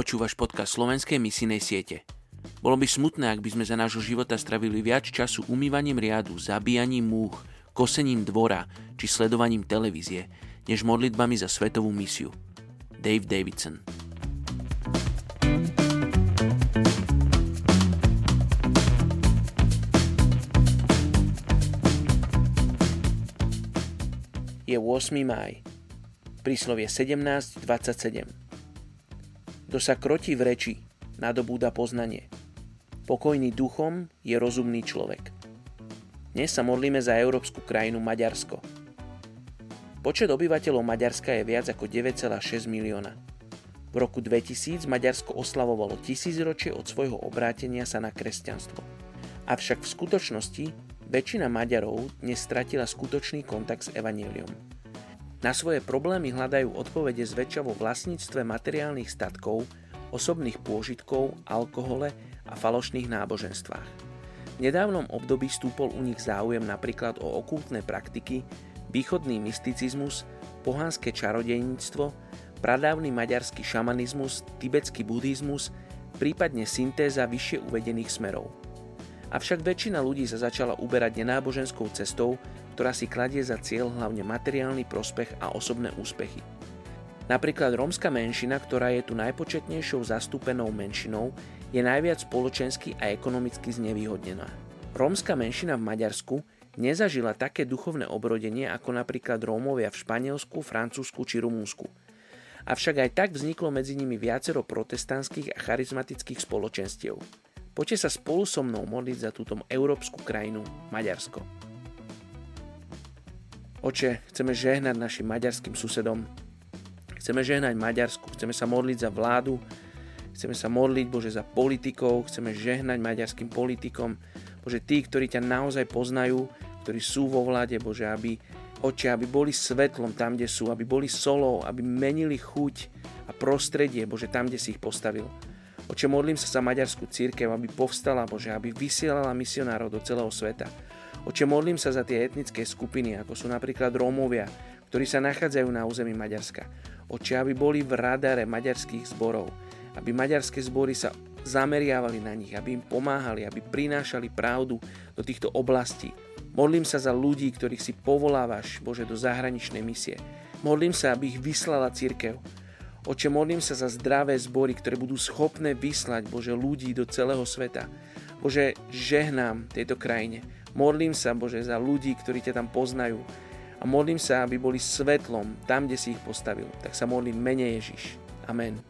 Počúvaš podcast slovenskej misijnej siete. Bolo by smutné, ak by sme za nášho života stravili viac času umývaním riadu, zabíjaním múch, kosením dvora či sledovaním televízie, než modlitbami za svetovú misiu. Dave Davidson Je 8. máj. Príslovie 17.27 kto sa krotí v reči, nadobúda poznanie. Pokojný duchom je rozumný človek. Dnes sa modlíme za európsku krajinu Maďarsko. Počet obyvateľov Maďarska je viac ako 9,6 milióna. V roku 2000 Maďarsko oslavovalo tisícročie od svojho obrátenia sa na kresťanstvo. Avšak v skutočnosti väčšina Maďarov dnes stratila skutočný kontakt s evaníliom. Na svoje problémy hľadajú odpovede zväčša vo vlastníctve materiálnych statkov, osobných pôžitkov, alkohole a falošných náboženstvách. V nedávnom období stúpol u nich záujem napríklad o okultné praktiky, východný mysticizmus, pohanské čarodejníctvo, pradávny maďarský šamanizmus, tibetský buddhizmus, prípadne syntéza vyššie uvedených smerov. Avšak väčšina ľudí sa začala uberať nenáboženskou cestou, ktorá si kladie za cieľ hlavne materiálny prospech a osobné úspechy. Napríklad rómska menšina, ktorá je tu najpočetnejšou zastúpenou menšinou, je najviac spoločensky a ekonomicky znevýhodnená. Rómska menšina v Maďarsku nezažila také duchovné obrodenie ako napríklad Rómovia v Španielsku, Francúzsku či Rumúnsku. Avšak aj tak vzniklo medzi nimi viacero protestantských a charizmatických spoločenstiev. Poďte sa spolu so mnou modliť za túto európsku krajinu Maďarsko. Oče, chceme žehnať našim maďarským susedom. Chceme žehnať Maďarsku, chceme sa modliť za vládu, chceme sa modliť, Bože, za politikov, chceme žehnať maďarským politikom. Bože, tí, ktorí ťa naozaj poznajú, ktorí sú vo vláde, Bože, aby, oče, aby boli svetlom tam, kde sú, aby boli solou, aby menili chuť a prostredie, Bože, tam, kde si ich postavil. Oče, modlím sa za maďarskú církev, aby povstala, Bože, aby vysielala misionárov do celého sveta. Oče, modlím sa za tie etnické skupiny, ako sú napríklad Rómovia, ktorí sa nachádzajú na území Maďarska. Oče, aby boli v radare maďarských zborov, aby maďarské zbory sa zameriavali na nich, aby im pomáhali, aby prinášali pravdu do týchto oblastí. Modlím sa za ľudí, ktorých si povolávaš, Bože, do zahraničnej misie. Modlím sa, aby ich vyslala církev, Oče, modlím sa za zdravé zbory, ktoré budú schopné vyslať, Bože, ľudí do celého sveta. Bože, žehnám tejto krajine. Modlím sa, Bože, za ľudí, ktorí ťa tam poznajú. A modlím sa, aby boli svetlom tam, kde si ich postavil. Tak sa modlím mene Ježiš. Amen.